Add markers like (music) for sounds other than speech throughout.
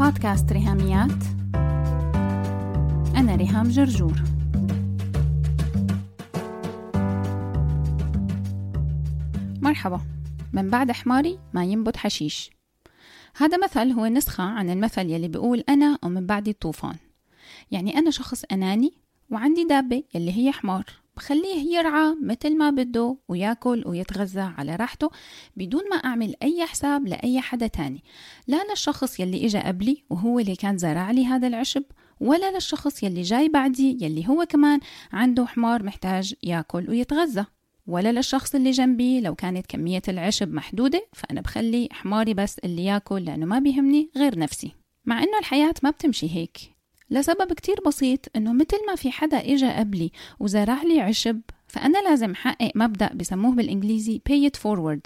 بودكاست ريهاميات. أنا ريهام جرجور. مرحبا. من بعد حماري ما ينبت حشيش. هذا مثل هو نسخة عن المثل يلي بيقول أنا ومن بعدي الطوفان. يعني أنا شخص أناني وعندي دابة يلي هي حمار. بخليه يرعى مثل ما بده وياكل ويتغذى على راحته بدون ما أعمل أي حساب لأي حدا تاني. لا للشخص يلي إجا قبلي وهو اللي كان زرع لي هذا العشب ولا للشخص يلي جاي بعدي يلي هو كمان عنده حمار محتاج ياكل ويتغذى ولا للشخص اللي جنبي لو كانت كمية العشب محدودة فأنا بخلي حماري بس اللي ياكل لأنه ما بيهمني غير نفسي. مع إنه الحياة ما بتمشي هيك. لسبب كتير بسيط إنه مثل ما في حدا إجا قبلي وزرع لي عشب فأنا لازم حقق مبدأ بسموه بالإنجليزي pay it forward.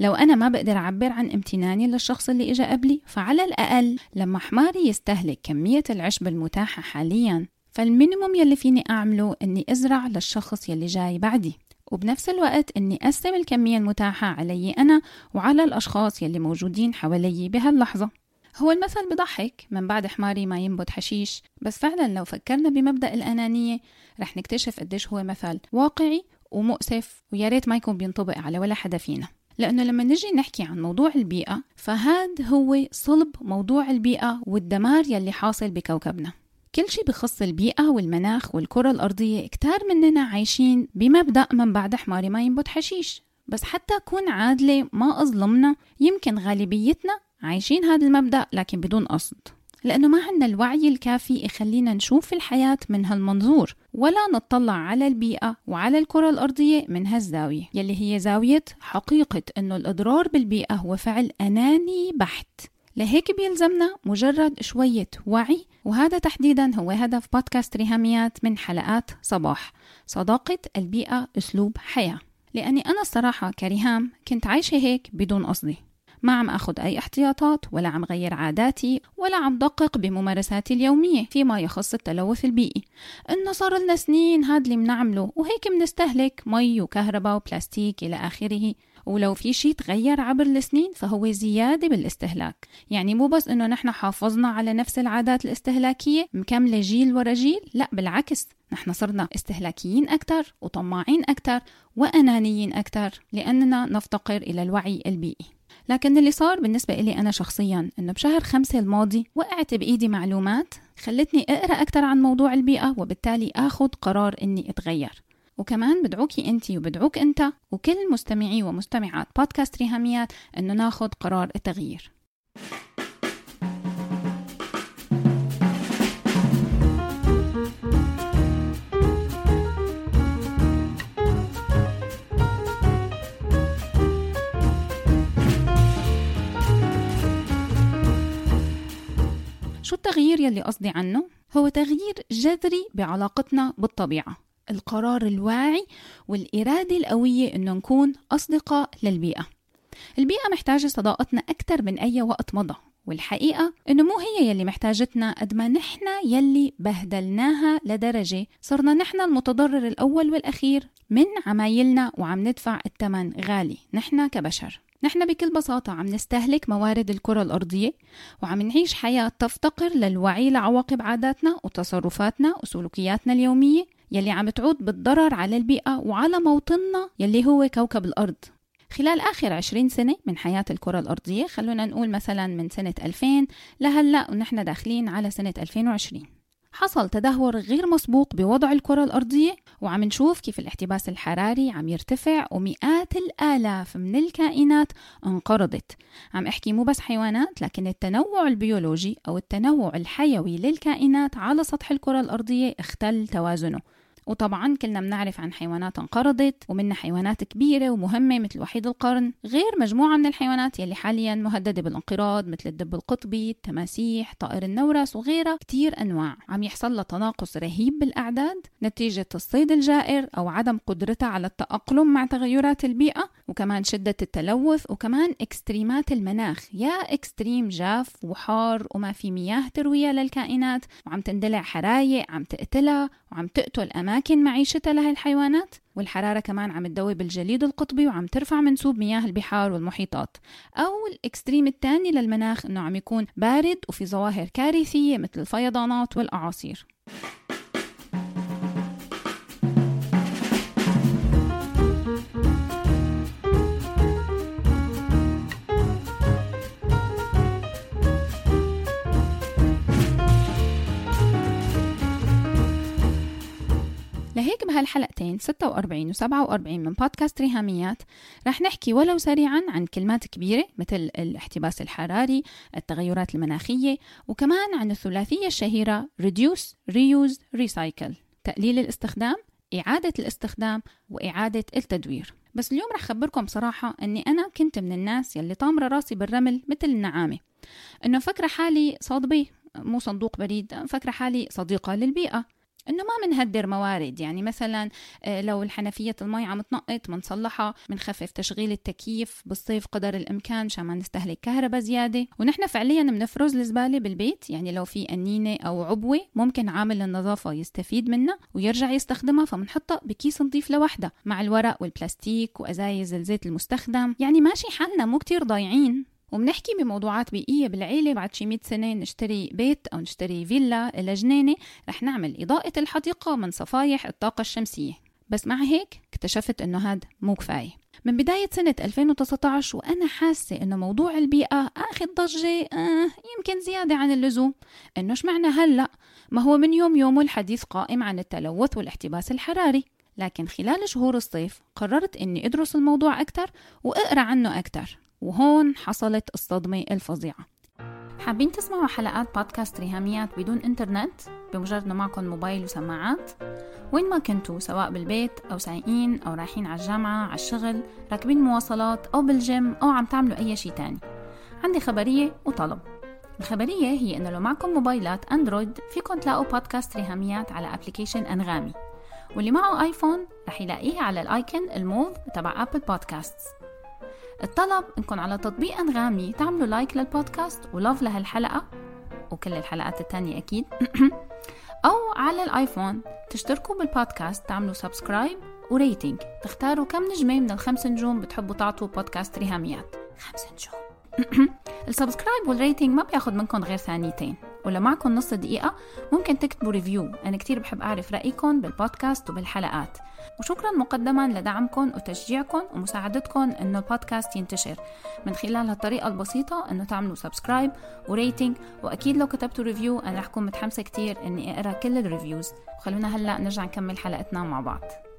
لو أنا ما بقدر أعبر عن امتناني للشخص اللي إجا قبلي فعلى الأقل لما حماري يستهلك كمية العشب المتاحة حاليا فالمينيموم يلي فيني أعمله إني أزرع للشخص يلي جاي بعدي. وبنفس الوقت إني أقسم الكمية المتاحة علي أنا وعلى الأشخاص يلي موجودين حوالي بهاللحظة. هو المثل بضحك من بعد حماري ما ينبت حشيش. بس فعلا لو فكرنا بمبدأ الأنانية رح نكتشف قديش هو مثل واقعي ومؤسف ويا ريت ما يكون بينطبق على ولا حدا فينا. لأنه لما نجي نحكي عن موضوع البيئة فهاد هو صلب موضوع البيئة والدمار يلي حاصل بكوكبنا. كل شيء بخص البيئة والمناخ والكرة الأرضية كتار مننا عايشين بمبدأ من بعد حماري ما ينبت حشيش. بس حتى أكون عادلة ما أظلمنا يمكن غالبيتنا عايشين هذا المبدأ لكن بدون قصد. لأنه ما عندنا الوعي الكافي يخلينا نشوف الحياة من هالمنظور ولا نطلع على البيئة وعلى الكرة الأرضية من هالزاوية يلي هي زاوية حقيقة أنه الإضرار بالبيئة هو فعل أناني بحت. لهيك بيلزمنا مجرد شوية وعي وهذا تحديدا هو هدف بودكاست ريهاميات من حلقات صباح صداقة البيئة أسلوب حياة. لأني أنا الصراحة كريهام كنت عايشة هيك بدون قصدي. ما عم أخذ أي احتياطات ولا عم غير عاداتي ولا عم دقق بممارساتي اليومية فيما يخص التلوث البيئي. إنه صار لنا سنين هاد اللي منعمله وهيك منستهلك مي وكهرباء وبلاستيك إلى آخره. ولو في شيء تغير عبر السنين فهو زيادة بالاستهلاك. يعني مو بس إنه نحن حافظنا على نفس العادات الاستهلاكية مكملة جيل ورا جيل لا بالعكس. نحن صرنا استهلاكيين أكثر وطماعين أكثر وأنانيين أكثر لأننا نفتقر إلى الوعي البيئي. لكن اللي صار بالنسبة إلي أنا شخصيا إنه بشهر خمسة الماضي وقعت بإيدي معلومات خلتني أقرأ أكثر عن موضوع البيئة وبالتالي أخذ قرار إني أتغير. وكمان بدعوكي انت وبدعوك أنت وكل مستمعي ومستمعات بودكاست ريهاميات إنه ناخذ قرار التغيير شو التغيير يلي قصدي عنه؟ هو تغيير جذري بعلاقتنا بالطبيعة القرار الواعي والإرادة القوية إنه نكون أصدقاء للبيئة البيئة محتاجة صداقتنا أكثر من أي وقت مضى والحقيقة إنه مو هي يلي محتاجتنا قد ما نحن يلي بهدلناها لدرجة صرنا نحن المتضرر الأول والأخير من عمايلنا وعم ندفع الثمن غالي نحن كبشر نحن بكل بساطة عم نستهلك موارد الكرة الأرضية وعم نعيش حياة تفتقر للوعي لعواقب عاداتنا وتصرفاتنا وسلوكياتنا اليومية يلي عم تعود بالضرر على البيئة وعلى موطننا يلي هو كوكب الأرض. خلال آخر 20 سنة من حياة الكرة الأرضية خلونا نقول مثلا من سنة 2000 لهلأ ونحن داخلين على سنة 2020 حصل تدهور غير مسبوق بوضع الكرة الأرضية وعم نشوف كيف الاحتباس الحراري عم يرتفع ومئات الآلاف من الكائنات انقرضت. عم أحكي مو بس حيوانات لكن التنوع البيولوجي أو التنوع الحيوي للكائنات على سطح الكرة الأرضية اختل توازنه. وطبعا كلنا بنعرف عن حيوانات انقرضت ومنها حيوانات كبيرة ومهمة مثل وحيد القرن غير مجموعة من الحيوانات يلي حاليا مهددة بالانقراض مثل الدب القطبي التماسيح طائر النورس وغيرها كتير أنواع. عم يحصل لها تناقص رهيب بالأعداد نتيجة الصيد الجائر أو عدم قدرتها على التأقلم مع تغيرات البيئة وكمان شدة التلوث وكمان extreme ات المناخ. يا extreme جاف وحار وما في مياه تروية للكائنات وعم تندلع حرايق عم تقتلها وعم تقتل أماكن أماكن معيشتها لهي الحيوانات والحرارة كمان عم تدوب الجليد القطبي وعم ترفع منسوب مياه البحار والمحيطات. أو الإكستريم الثاني للمناخ أنه عم يكون بارد وفي ظواهر كارثية مثل الفيضانات والأعاصير. لهيك بهالحلقتين 46 و 47 من بودكاست ريهاميات. رح نحكي ولو سريعا عن كلمات كبيرة مثل الاحتباس الحراري التغيرات المناخية وكمان عن الثلاثية الشهيرة Reduce, Reuse, Recycle. تقليل الاستخدام إعادة الاستخدام وإعادة التدوير. بس اليوم رح خبركم صراحة أني أنا كنت من الناس يلي طامرة راسي بالرمل مثل النعامة. أنه فكرة حالي صادبة مو صندوق بريد فكرة حالي صديقة للبيئة. إنه ما منهدر موارد. يعني مثلا آه، لو الحنفية المي عم تنقط منصلحها منخفف تشغيل التكييف بالصيف قدر الإمكان عشان ما نستهلك كهرباء زيادة. ونحن فعليا بنفرز الزبالة بالبيت. يعني لو في أنينة أو عبوة ممكن عامل النظافة يستفيد منها ويرجع يستخدمها. فبنحطها بكيس نظيف لوحدها مع الورق والبلاستيك وأزايز الزيت المستخدم. يعني ماشي حالنا مو كتير ضايعين. وبنحكي بموضوعات بيئية بالعيلة بعد شي 100 سنة نشتري بيت أو نشتري فيلا لجنينة رح نعمل إضاءة الحديقة من صفايح الطاقة الشمسية. بس مع هيك اكتشفت إنه هذا مو كفاية. من بداية سنة 2019 وأنا حاسة إنه موضوع البيئة أخذ ضجة آه يمكن زيادة عن اللزوم. إنه معنى هلأ؟ ما هو من يوم يومه الحديث قائم عن التلوث والاحتباس الحراري. لكن خلال شهور الصيف قررت إني أدرس الموضوع أكثر وأقرأ عنه أكثر وهون حصلت الصدمة الفظيعة. حابين تسمعوا حلقات بودكاست ريهاميات بدون إنترنت؟ بمجرد إنه معكم موبايل وسماعات. وين ما كنتوا سواء بالبيت أو سايقين أو رايحين على الجامعة على الشغل راكبين مواصلات أو بالجيم أو عم تعملوا أي شيء تاني. عندي خبرية وطلب. الخبرية هي إنه لو معكم موبايلات أندرويد فيكم تلاقوا بودكاست ريهاميات على application أنغامي. واللي معه آيفون رح يلاقيه على ال icon الموف تبع Apple Podcasts الطلب انكم على تطبيق أنغامي تعملوا like للبودكاست و love لهالحلقة وكل الحلقات التانية أكيد. (clears throat) أو على الآيفون تشتركوا بالبودكاست تعملوا subscribe و rating تختاروا كم نجمة من الخمس نجوم بتحبوا تعطوا بودكاست ريهاميات. خمس نجوم. (clears throat) ال subscribe وال rating ما بياخد منكم غير ثانيتين. ولو معكم نص دقيقة ممكن تكتبوا review أنا كتير بحب أعرف رأيكم بالبودكاست وبالحلقات. وشكرا مقدما لدعمكم وتشجيعكم ومساعدتكم إنه البودكاست ينتشر. من خلال هالطريقة البسيطة إنه تعملوا subscribe و rating وأكيد لو كتبتوا review أنا رح أكون متحمسة كتير إني أقرأ كل ال reviews وخلونا هلأ نرجع نكمل حلقتنا مع بعض.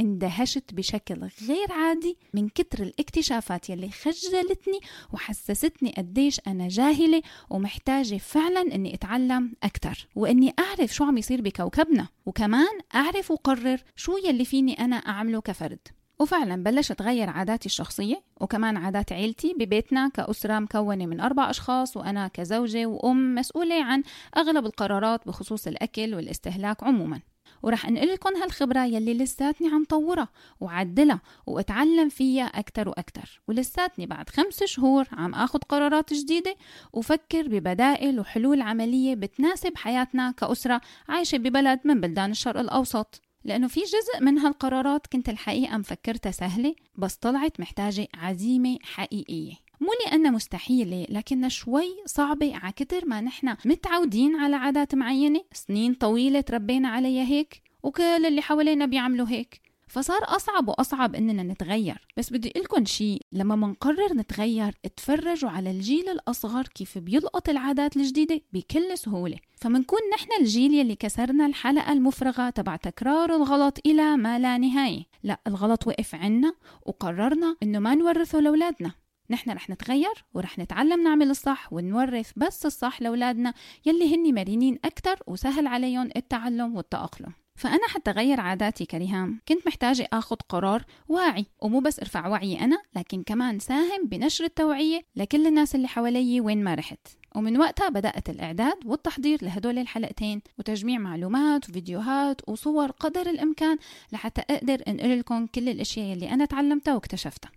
اندهشت بشكل غير عادي من كتر الاكتشافات يلي خجلتني وحسستني قديش أنا جاهلة ومحتاجة فعلا أني أتعلم أكتر. وأني أعرف شو عم يصير بكوكبنا وكمان أعرف وقرر شو يلي فيني أنا أعمله كفرد. وفعلا بلشت أغير عاداتي الشخصية وكمان عادات عيلتي ببيتنا كأسرة مكونة من أربع أشخاص وأنا كزوجة وأم مسؤولة عن أغلب القرارات بخصوص الأكل والاستهلاك عموما. ورح انقل لكم هالخبرة يلي لساتني عم طورها وعدلها واتعلم فيها أكتر وأكتر. ولساتني بعد خمس شهور عم اخد قرارات جديدة وفكر ببدائل وحلول عملية بتناسب حياتنا كأسرة عايشة ببلد من بلدان الشرق الأوسط. لأنه في جزء من هالقرارات كنت الحقيقة مفكرتها سهلة بس طلعت محتاجة عزيمة حقيقية. مو لأنها مستحيلة لكنها شوي صعبة على كتر ما نحن متعودين على عادات معينة. سنين طويلة تربينا عليها هيك وكل اللي حوالينا بيعملوا هيك. فصار أصعب وأصعب إننا نتغير. بس بدي لكم شيء لما منقرر نتغير اتفرجوا على الجيل الأصغر كيف بيلقط العادات الجديدة بكل سهولة. فمنكون نحن الجيل يلي كسرنا الحلقة المفرغة تبع تكرار الغلط إلى ما لا نهاية. لا الغلط وقف عنا وقررنا إنه ما نورثه لأولادنا. نحن رح نتغير ورح نتعلم نعمل الصح ونورث بس الصح لأولادنا يلي هن مرنين أكتر وسهل عليهم التعلم والتأقلم. فأنا حتى غير عاداتي كريهام. كنت محتاجة أخذ قرار واعي ومو بس أرفع وعيي أنا لكن كمان ساهم بنشر التوعية لكل الناس اللي حوالي وين ما رحت. ومن وقتها بدأت الإعداد والتحضير لهدول الحلقتين وتجميع معلومات وفيديوهات وصور قدر الإمكان لحتى أقدر أنقل لكم كل الأشياء اللي أنا تعلمتها واكتشفتها.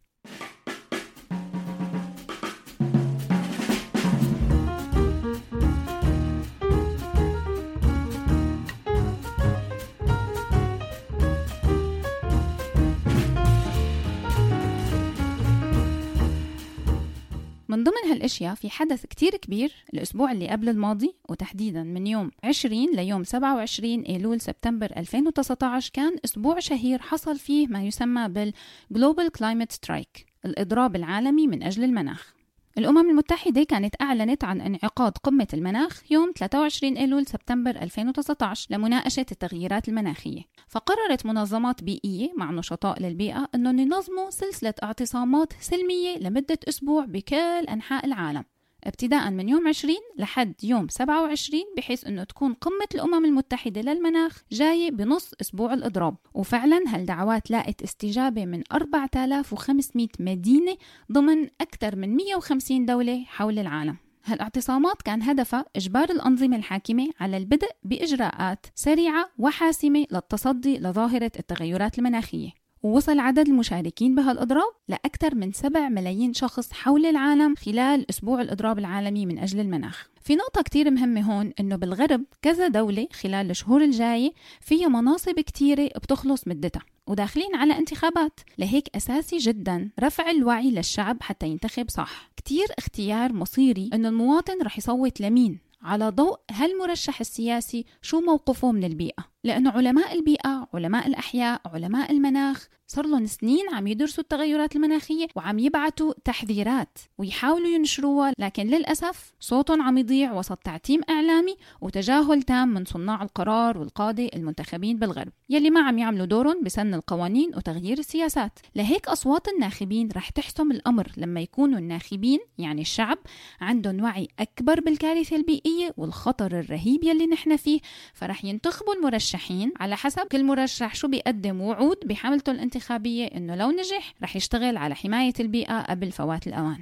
من ضمن هالأشياء في حدث كتير كبير الأسبوع اللي قبل الماضي وتحديدا من يوم 20 ليوم 27 إيلول سبتمبر 2019 كان أسبوع شهير حصل فيه ما يسمى بال global climate strike الإضراب العالمي من أجل المناخ. الأمم المتحدة كانت أعلنت عن انعقاد قمة المناخ يوم 23 أيلول سبتمبر 2019 لمناقشة التغييرات المناخية. فقررت منظمات بيئية مع نشطاء للبيئة أنهم ينظموا سلسلة اعتصامات سلمية لمدة أسبوع بكل أنحاء العالم. ابتداء من يوم 20 لحد يوم 27 بحيث إنه تكون قمة الأمم المتحدة للمناخ جاية بنص أسبوع الإضراب. وفعلا هالدعوات لاقت استجابة من 4500 مدينة ضمن أكثر من 150 دولة حول العالم. هالإعتصامات كان هدفها إجبار الأنظمة الحاكمة على البدء بإجراءات سريعة وحاسمة للتصدي لظاهرة التغيرات المناخية. ووصل عدد المشاركين بهالإضراب لأكثر من 7 ملايين شخص حول العالم خلال أسبوع الإضراب العالمي من أجل المناخ. في نقطة كتير مهمة هون إنه بالغرب كذا دولة خلال الشهور الجاية فيها مناصب كتيرة بتخلص مدتها وداخلين على انتخابات. لهيك أساسي جدا رفع الوعي للشعب حتى ينتخب صح. كتير اختيار مصيري إنه المواطن رح يصوت لمين؟ على ضوء هالمرشح السياسي شو موقفه من البيئة؟ لأنه علماء البيئة علماء الأحياء علماء المناخ صار لهم سنين عم يدرسوا التغيرات المناخية وعم يبعتوا تحذيرات ويحاولوا ينشروها لكن للأسف صوتهم عم يضيع وسط تعتيم إعلامي وتجاهل تام من صناع القرار والقادة المنتخبين بالغرب يلي ما عم يعملوا دورهم بسن القوانين وتغيير السياسات. لهيك أصوات الناخبين رح تحسم الأمر لما يكونوا الناخبين يعني الشعب عندهم وعي أكبر بالكارثة البيئية والخطر الرهيب يلي نحن فيه فرح ينتخبوا المرشحين على حسب كل مرشح شو بيقدم وعود بحملته الانتخابية إنه لو نجح رح يشتغل على حماية البيئة قبل فوات الأوان.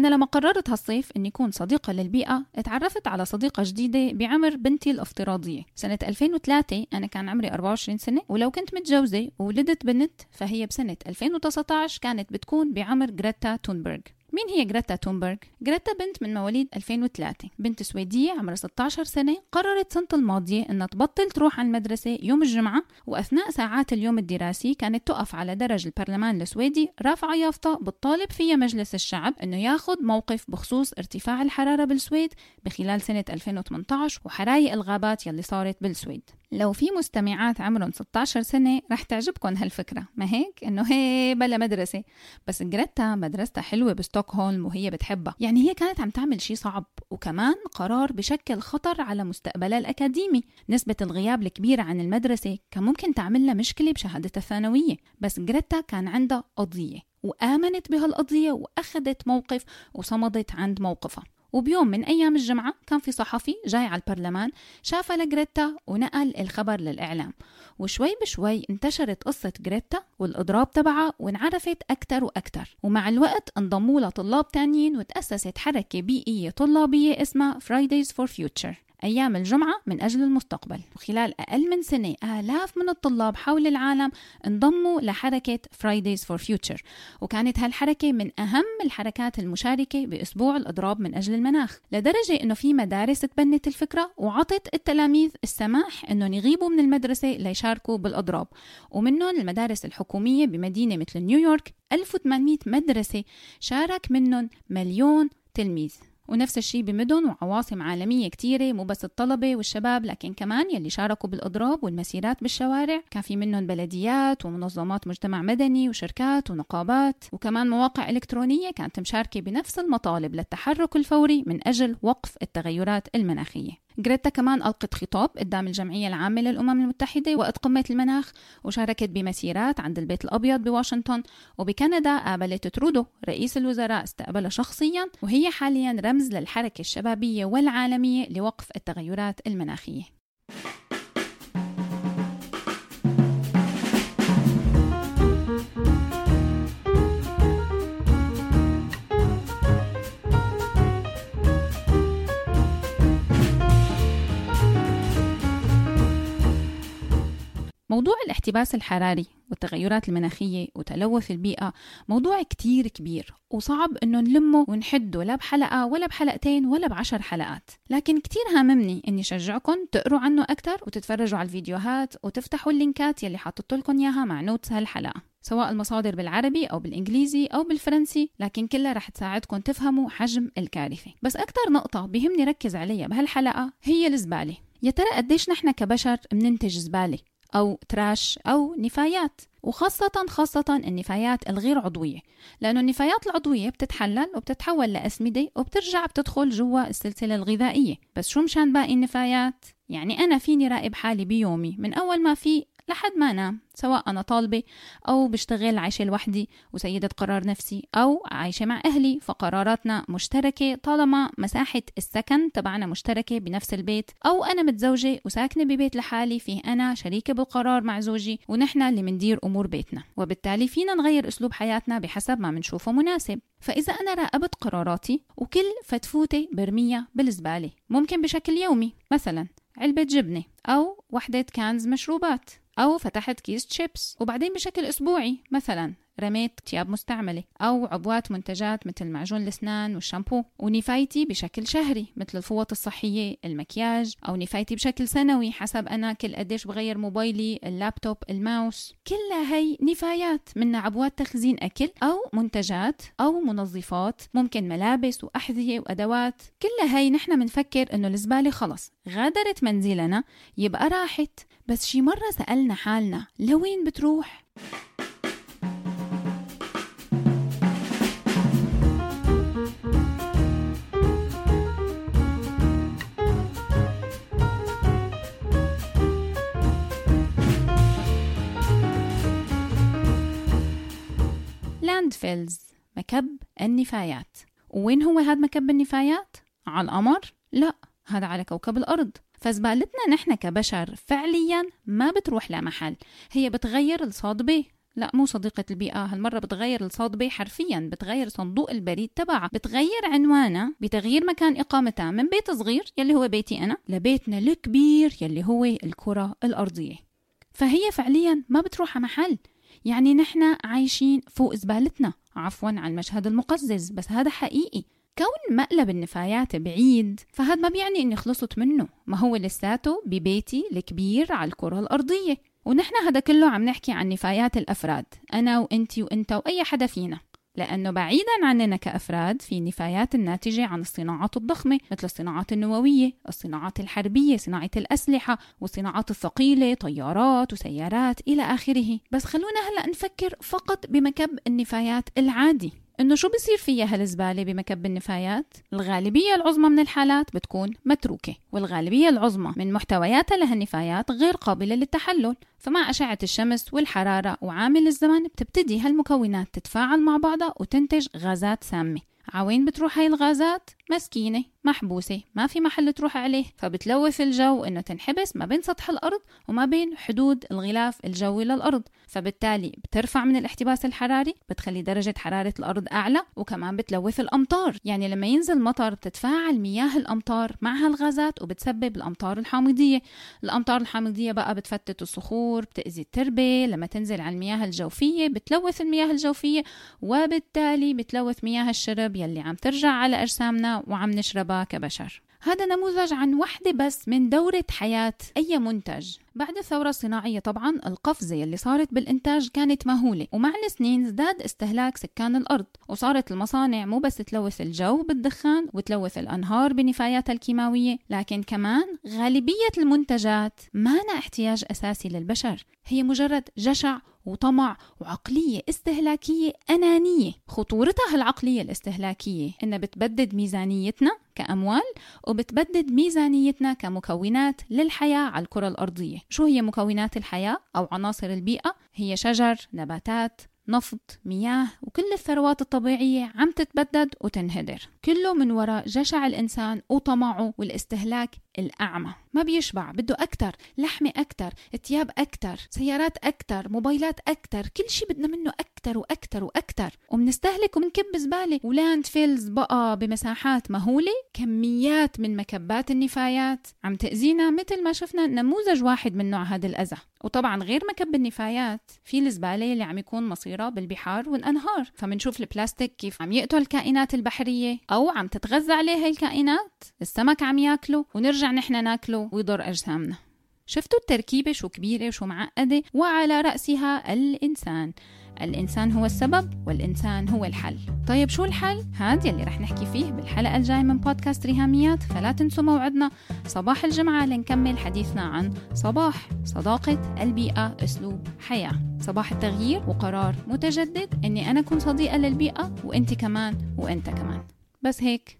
أنا لما قررت هالصيف إني أكون صديقة للبيئة اتعرفت على صديقة جديدة بعمر بنتي الافتراضية. سنة 2003 أنا كان عمري 24 سنة ولو كنت متجوزة وولدت بنت فهي بسنة 2019 كانت بتكون بعمر جريتا تونبرغ. مين هي جريتا تونبرغ؟ جريتا بنت من مواليد 2003 بنت سويدية عمرها 16 سنة قررت سنة الماضية أنها تبطل تروح على المدرسة يوم الجمعة وأثناء ساعات اليوم الدراسي كانت تقف على درج البرلمان السويدي رافعة يافطة بتطالب فيها مجلس الشعب أنه ياخذ موقف بخصوص ارتفاع الحرارة بالسويد بخلال سنة 2018 وحرايق الغابات يلي صارت بالسويد. لو في مستمعات عمرهم 16 سنة رح تعجبكم هالفكرة. ما هيك؟ إنه هي بلا مدرسة. بس جريتا مدرستها حلوة بستوكهولم. وهي بتحبها. يعني هي كانت عم تعمل شيء صعب وكمان قرار بشكل خطر على مستقبلها الأكاديمي. نسبة الغياب الكبيرة عن المدرسة كان ممكن تعمل لها مشكلة بشهادتها الثانوية بس جريتا كان عندها قضية وآمنت بهالقضية وأخذت موقف وصمدت عند موقفها. وبيوم من أيام الجمعة كان في صحفي جاي على البرلمان شافها لجريتا ونقل الخبر للإعلام. وشوي بشوي انتشرت قصة جريتا والإضراب تبعها وانعرفت أكتر وأكتر. ومع الوقت انضموا لها طلاب تانيين وتأسست حركة بيئية طلابية اسمها Fridays for Future. أيام الجمعة من أجل المستقبل. وخلال أقل من سنة آلاف من الطلاب حول العالم انضموا لحركة Fridays for Future. وكانت هالحركة من أهم الحركات المشاركة بأسبوع الإضراب من أجل المناخ. لدرجة أنه في مدارس تبنت الفكرة وعطت التلاميذ السماح أنهم يغيبوا من المدرسة ليشاركوا بالإضراب. ومنهم المدارس الحكومية بمدينة مثل نيويورك 1800 مدرسة شارك منهم مليون تلميذ. ونفس الشيء بمدن وعواصم عالمية كتيرة مو بس الطلبة والشباب لكن كمان يلي شاركوا بالإضراب والمسيرات بالشوارع. كان في منهم بلديات ومنظمات مجتمع مدني وشركات ونقابات وكمان مواقع إلكترونية كانت مشاركة بنفس المطالب للتحرك الفوري من أجل وقف التغيرات المناخية. جريتا كمان ألقت خطاب قدام الجمعية العامة للأمم المتحدة وقت قمة المناخ وشاركت بمسيرات عند البيت الأبيض بواشنطن وبكندا قابلت ترودو رئيس الوزراء استقبلها شخصيا وهي حاليا رمز للحركة الشبابية والعالمية لوقف التغيرات المناخية. موضوع الاحتباس الحراري والتغيرات المناخية وتلوث البيئة موضوع كتير كبير وصعب إنه نلمه ونحده لا بحلقة ولا بحلقتين ولا بعشر حلقات. لكن كتير هاممني إني شجعكم تقروا عنه أكثر وتتفرجوا على الفيديوهات وتفتحوا اللينكات يلي حاطط لكم إياها مع notes هالحلقة سواء المصادر بالعربي أو بالإنجليزي أو بالفرنسي لكن كلها رح تساعدكم تفهموا حجم الكارثة. بس أكثر نقطة بهمني ركز عليها بهالحلقة هي الزبالة. يا ترى قديش نحن كبشر بننتج زبالة؟ أو تراش أو نفايات وخاصة خاصة النفايات الغير عضوية لأنه النفايات العضوية بتتحلل وبتتحول لأسمدة وبترجع بتدخل جوا السلسلة الغذائية بس شو مشان باقي النفايات؟ يعني أنا فيني راقب حالي بيومي من أول ما في لحد ما أنام سواء أنا طالبة أو بشتغل عايشة لوحدي وسيدة قرار نفسي أو عايشة مع أهلي فقراراتنا مشتركة طالما مساحة السكن تبعنا مشتركة بنفس البيت أو أنا متزوجة وساكنة ببيت لحالي فيه أنا شريكة بالقرار مع زوجي ونحن اللي مندير أمور بيتنا. وبالتالي فينا نغير أسلوب حياتنا بحسب ما منشوفه مناسب. فإذا أنا راقبت قراراتي وكل فتفوتة برميها بالزبالة ممكن بشكل يومي مثلا علبة جبنة أو وحدة cans مشروبات. أو فتحت كيس شيبس وبعدين بشكل أسبوعي مثلا رميت ثياب مستعملة أو عبوات منتجات مثل معجون الأسنان والشامبو ونفايتي بشكل شهري مثل الفوط الصحية المكياج أو نفايتي بشكل سنوي حسب أنا كل قديش بغير موبايلي اللابتوب الماوس. كلها هي نفايات من عبوات تخزين أكل أو منتجات أو منظفات ممكن ملابس وأحذية وأدوات. كلها هي نحن بنفكر إنه الزبالة خلص. غادرت منزلنا يبقى راحت. بس شي مرة سألنا حالنا لوين بتروح؟ لاندفيلز مكب النفايات. وين هو هذا مكب النفايات؟ على القمر؟ لا هذا على كوكب الأرض. فزبالتنا نحن كبشر فعليا ما بتروح لمحل هي بتغير الصاد بيه لا مو صديقة البيئة. هالمرة بتغير الصاد بي حرفيا. بتغير صندوق البريد تبعها. بتغير عنوانها بتغيير مكان إقامتها من بيت صغير يلي هو بيتي أنا لبيتنا الكبير يلي هو الكرة الأرضية. فهي فعليا ما بتروح على محل. يعني نحن عايشين فوق زبالتنا عفوا على المشهد المقزز بس هذا حقيقي. كون مقلب النفايات بعيد فهذا ما بيعني إني خلصت منه. ما هو لساته ببيتي الكبير على الكرة الأرضية. ونحن هذا كله عم نحكي عن نفايات الأفراد أنا وأنتي وأنت وأي حدا فينا. لأنه بعيدا عننا كأفراد في نفايات الناتجة عن الصناعات الضخمة مثل الصناعات النووية الصناعات الحربية صناعة الأسلحة والصناعات الثقيلة طيارات وسيارات إلى آخره. بس خلونا هلأ نفكر فقط بمكب النفايات العادي. إنه شو بصير فيها هالزبالة بمكب النفايات؟ الغالبية العظمى من الحالات بتكون متروكة والغالبية العظمى من محتوياتها لهالنفايات غير قابلة للتحلل فمع أشعة الشمس والحرارة وعامل الزمن بتبتدي هالمكونات تتفاعل مع بعضها وتنتج غازات سامة عوين بتروح هاي الغازات؟ مسكينة محبوسة ما في محل تروح عليه فبتلوث الجو إنه تنحبس ما بين سطح الأرض وما بين حدود الغلاف الجوي للأرض. فبالتالي بترفع من الاحتباس الحراري بتخلي درجة حرارة الأرض أعلى وكمان بتلوث الأمطار. يعني لما ينزل مطر بتتفاعل مياه الأمطار مع هالغازات وبتسبب الأمطار الحامضية. الأمطار الحامضية بقى بتفتت الصخور بتأذي التربة لما تنزل على المياه الجوفية بتلوث المياه الجوفية وبالتالي بتلوث مياه الشرب يلي عم ترجع على أجسامنا وعم نشربها كبشر. هذا نموذج عن وحدة بس من دورة حياة أي منتج. بعد الثورة الصناعية طبعا القفزة اللي صارت بالإنتاج كانت مهولة ومع السنين ازداد استهلاك سكان الأرض وصارت المصانع مو بس تلوث الجو بالدخان وتلوث الأنهار بنفاياتها الكيماوية لكن كمان غالبية المنتجات مانا احتياج أساسي للبشر. هي مجرد جشع وطمع وعقلية استهلاكية أنانية. خطورتها هالعقلية الاستهلاكية إنها بتبدد ميزانيتنا كأموال وبتبدد ميزانيتنا كمكونات للحياة على الكرة الأرضية. شو هي مكونات الحياة؟ أو عناصر البيئة؟ هي شجر، نباتات، نفط، مياه وكل الثروات الطبيعية عم تتبدد وتنهدر. كله من وراء جشع الإنسان وطمعه والاستهلاك الأعمى. ما بيشبع بده أكتر لحمة أكتر ثياب أكتر سيارات أكتر موبايلات أكتر كل شي بدنا منه أكتر وأكتر وأكتر. وبنستهلك وبنكب زبالة و landfills بقى بمساحات مهولة كميات من مكبات النفايات. عم تأذينا مثل ما شفنا نموذج واحد من نوع هذا الأذى. وطبعا غير مكب النفايات في الزبالة اللي عم يكون مصيرها بالبحار والأنهار. فمنشوف البلاستيك كيف عم يقتل الكائنات البحرية أو عم تتغذى عليه هاي الكائنات. السمك عم ياكله ونرجع نحن ناكله ويضر أجسامنا. شفتوا التركيبة شو كبيرة وشو معقدة؟ وعلى رأسها الإنسان. الإنسان هو السبب والإنسان هو الحل. طيب شو الحل؟ هاد يلي رح نحكي فيه بالحلقة الجاية من بودكاست ريهاميات. فلا تنسوا موعدنا. صباح الجمعة لنكمل حديثنا عن صباح صداقة البيئة أسلوب حياة. صباح التغيير وقرار متجدد. أني أنا أكون صديقة للبيئة وأنت كمان وأنت كمان. بس هيك.